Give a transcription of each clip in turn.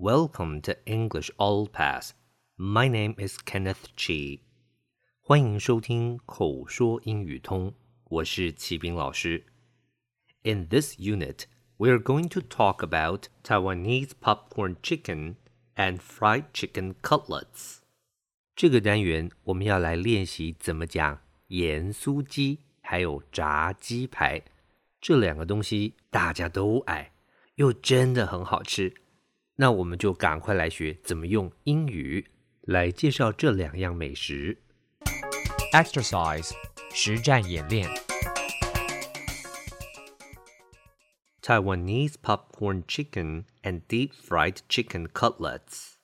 Welcome to English All Pass. My name is Kenneth Chi. 欢迎收听口说英语通，我是齐斌老师。In this unit, we are going to talk about Taiwanese popcorn chicken and fried chicken cutlets. 这个单元我们要来练习怎么讲盐酥鸡还有炸鸡排这两个东西，大家都爱，又真的很好吃。 那我们就赶快来学怎么用英语来介绍这两样美食。Exercise 实战演练。Taiwanese popcorn chicken and deep fried chicken cutlets.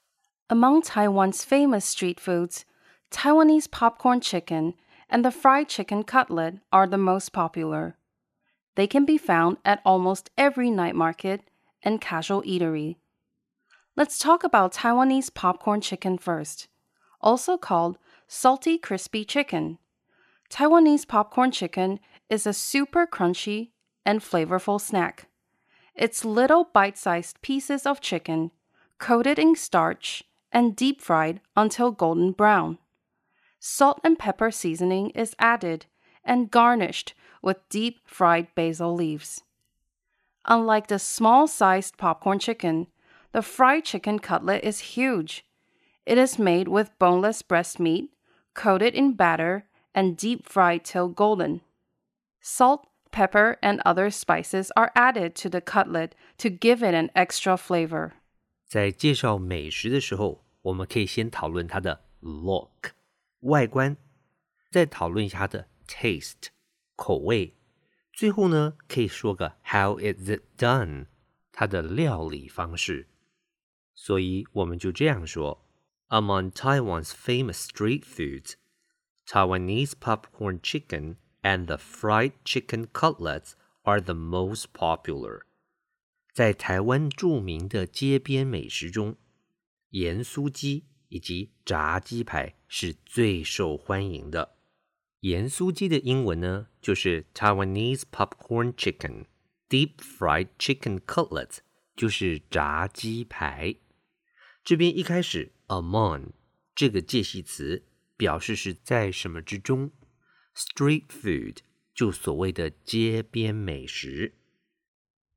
Among Taiwan's famous street foods, Taiwanese popcorn chicken and the fried chicken cutlet are the most popular. They can be found at almost every night market and casual eatery. Let's talk about Taiwanese popcorn chicken first, also called salty crispy chicken. Taiwanese popcorn chicken is a super crunchy and flavorful snack. It's little bite sized pieces of chicken coated in starch and deep fried until golden brown. Salt and pepper seasoning is added and garnished with deep fried basil leaves. Unlike the small sized popcorn chicken, the fried chicken cutlet is huge. It is made with boneless breast meat, coated in batter, and deep fried till golden. Salt, pepper, and other spices are added to the cutlet to give it an extra flavor. 在介绍美食的时候，我们可以先讨论它的 look 外观，再讨论一下它的 taste 口味，最后呢可以说个 how is it done 它的料理方式。 所以我们就这样说：Among Taiwan's famous street foods, Taiwanese popcorn chicken and the fried chicken cutlets are the most popular. 在台湾着名的街边美食中，盐酥鸡以及炸鸡排是最受欢迎的。盐酥鸡的英文呢，就是 Taiwanese popcorn chicken，deep fried chicken cutlets 就是炸鸡排。 这边一开始 among 这个介系词表示是在什么之中，street food 就所谓的街边美食。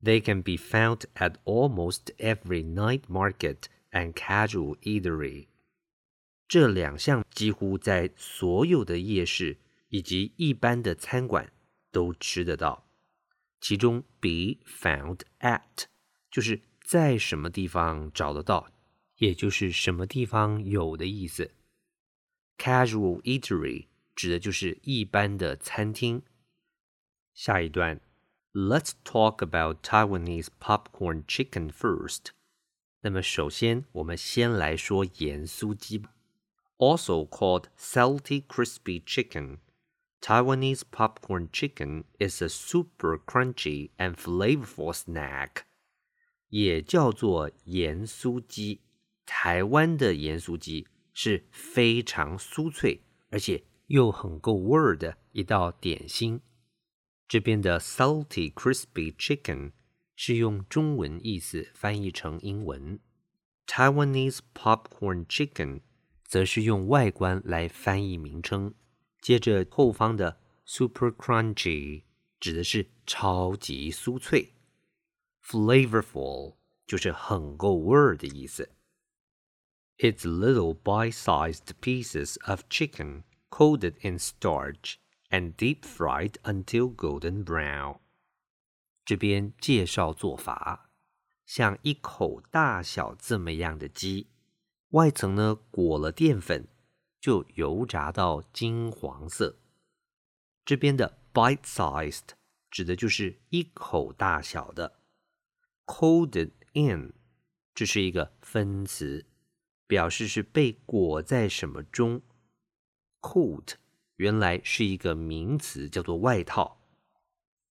They can be found at almost every night market and casual eatery. 这两项几乎在所有的夜市以及一般的餐馆都吃得到。其中 be found at 就是在什么地方找得到，也就是什么地方有的意思。Casual eatery 指的就是一般的餐厅。下一段。Let's talk about Taiwanese popcorn chicken first. 那么首先，我们先来说盐酥鸡，also called salty crispy chicken. Taiwanese popcorn chicken is a super crunchy and flavorful snack. 也叫做盐酥鸡。 台湾的盐酥鸡是非常酥脆，而且又很够味儿的一道点心。这边的 salty crispy chicken 是用中文意思翻译成英文，Taiwanese popcorn chicken 则是用外观来翻译名称。接着后方的 super crunchy 指的是超级酥脆，flavorful 就是很够味儿的意思。It's little bite-sized pieces of chicken coated in starch. and deep fried until golden brown。这边介绍做法，像一口大小这么样的鸡，外层呢裹了淀粉，就油炸到金黄色。这边的 bite-sized 指的就是一口大小的，coated in 这是一个分词， 表示是被裹在什么中。Coat 原来是一个名词，叫做外套。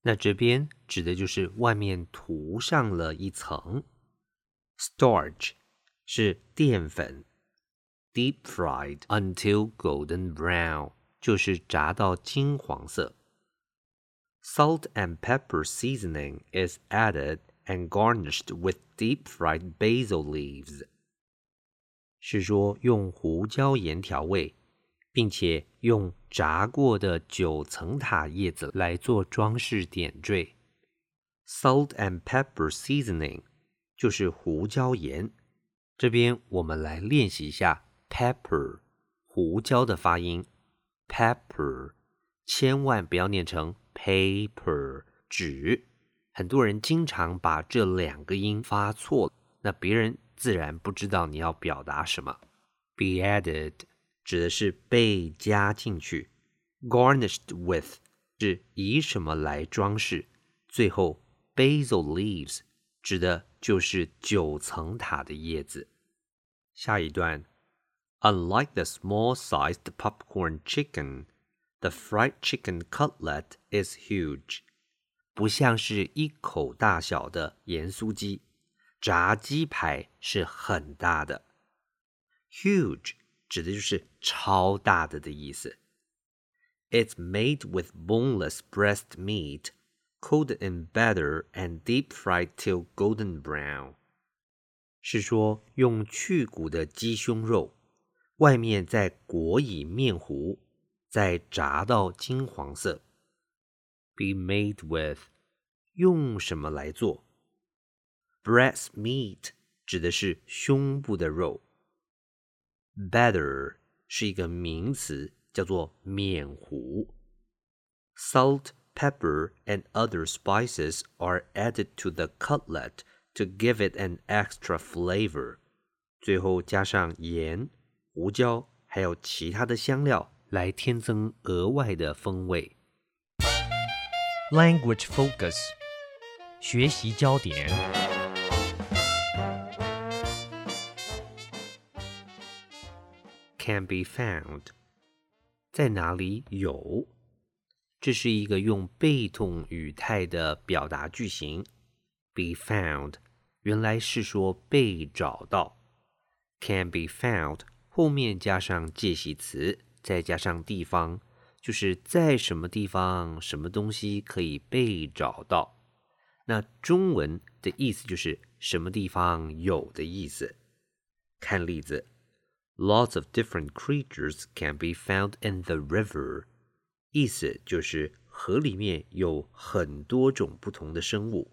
那这边指的就是外面涂上了一层。Starch 是淀粉，deep fried until golden brown 就是炸到金黄色。Salt and pepper seasoning is added and garnished with deep fried basil leaves。 是说用胡椒盐调味，并且用炸过的九层塔叶子来做装饰点缀。Salt and pepper seasoning 就是胡椒盐。这边我们来练习一下 pepper 胡椒的发音。pepper 千万不要念成 paper 纸。很多人经常把这两个音发错，那别人自然不知道你要表达什么。Be added 指的是被加进去，garnished with 是以什么来装饰。最后，basil leaves 指的就是九层塔的叶子。下一段，Unlike the small-sized popcorn chicken, the fried chicken cutlet is huge. 不像是一口大小的盐酥鸡，炸鸡排是很大的。Huge 指的就是超大的的意思。It's made with boneless breast meat, coated in batter and deep fried till golden brown。是说用去骨的鸡胸肉，外面再裹以面糊，再炸到金黄色。Be made with 用什么来做 ？Breast meat 指的是胸部的肉。Batter 是一个名词，叫做面糊。Salt, pepper, and other spices are added to the cutlet to give it an extra flavor。最后加上盐、胡椒，还有其他的香料，来添增额外的风味。 Language focus，学习焦点。 Can be found，在哪里有？这是一个用被动语态的表达句型。be found 原来是说被找到，can be found 后面加上介系词，再加上地方，就是在什么地方什么东西可以被找到。那中文的意思就是什么地方有的意思。看例子。Lots of different creatures can be found in the river，意思就是河里面有很多种不同的生物。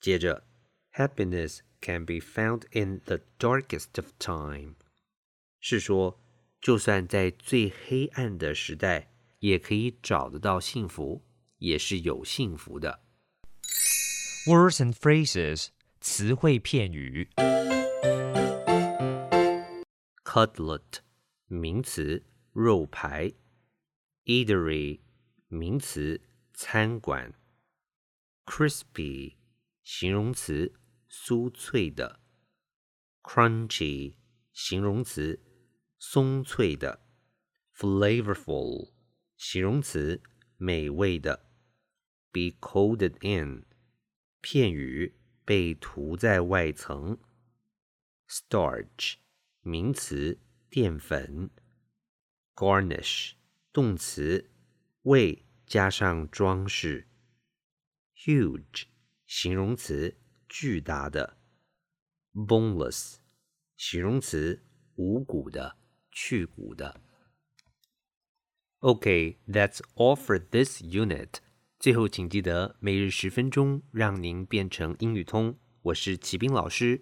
接着，Happiness can be found in the darkest of time，是说就算在最黑暗的时代，也可以找得到幸福，也是有幸福的。 Words and phrases，词汇片语。 Cutlet 名词，肉排。Eatery 名词，餐馆。Crispy 形容词，酥脆的。Crunchy 形容词，松脆的。Flavorful 形容词，美味的。Be coated in 片语，被涂在外层。Starch 名词，淀粉。Garnish 动词，为加上装饰。Huge 形容词，巨大的。Boneless 形容词，无骨的，去骨的。OK，that's all for this unit. 最后，请记得每日十分钟，让您变成英语通。我是齐斌老师。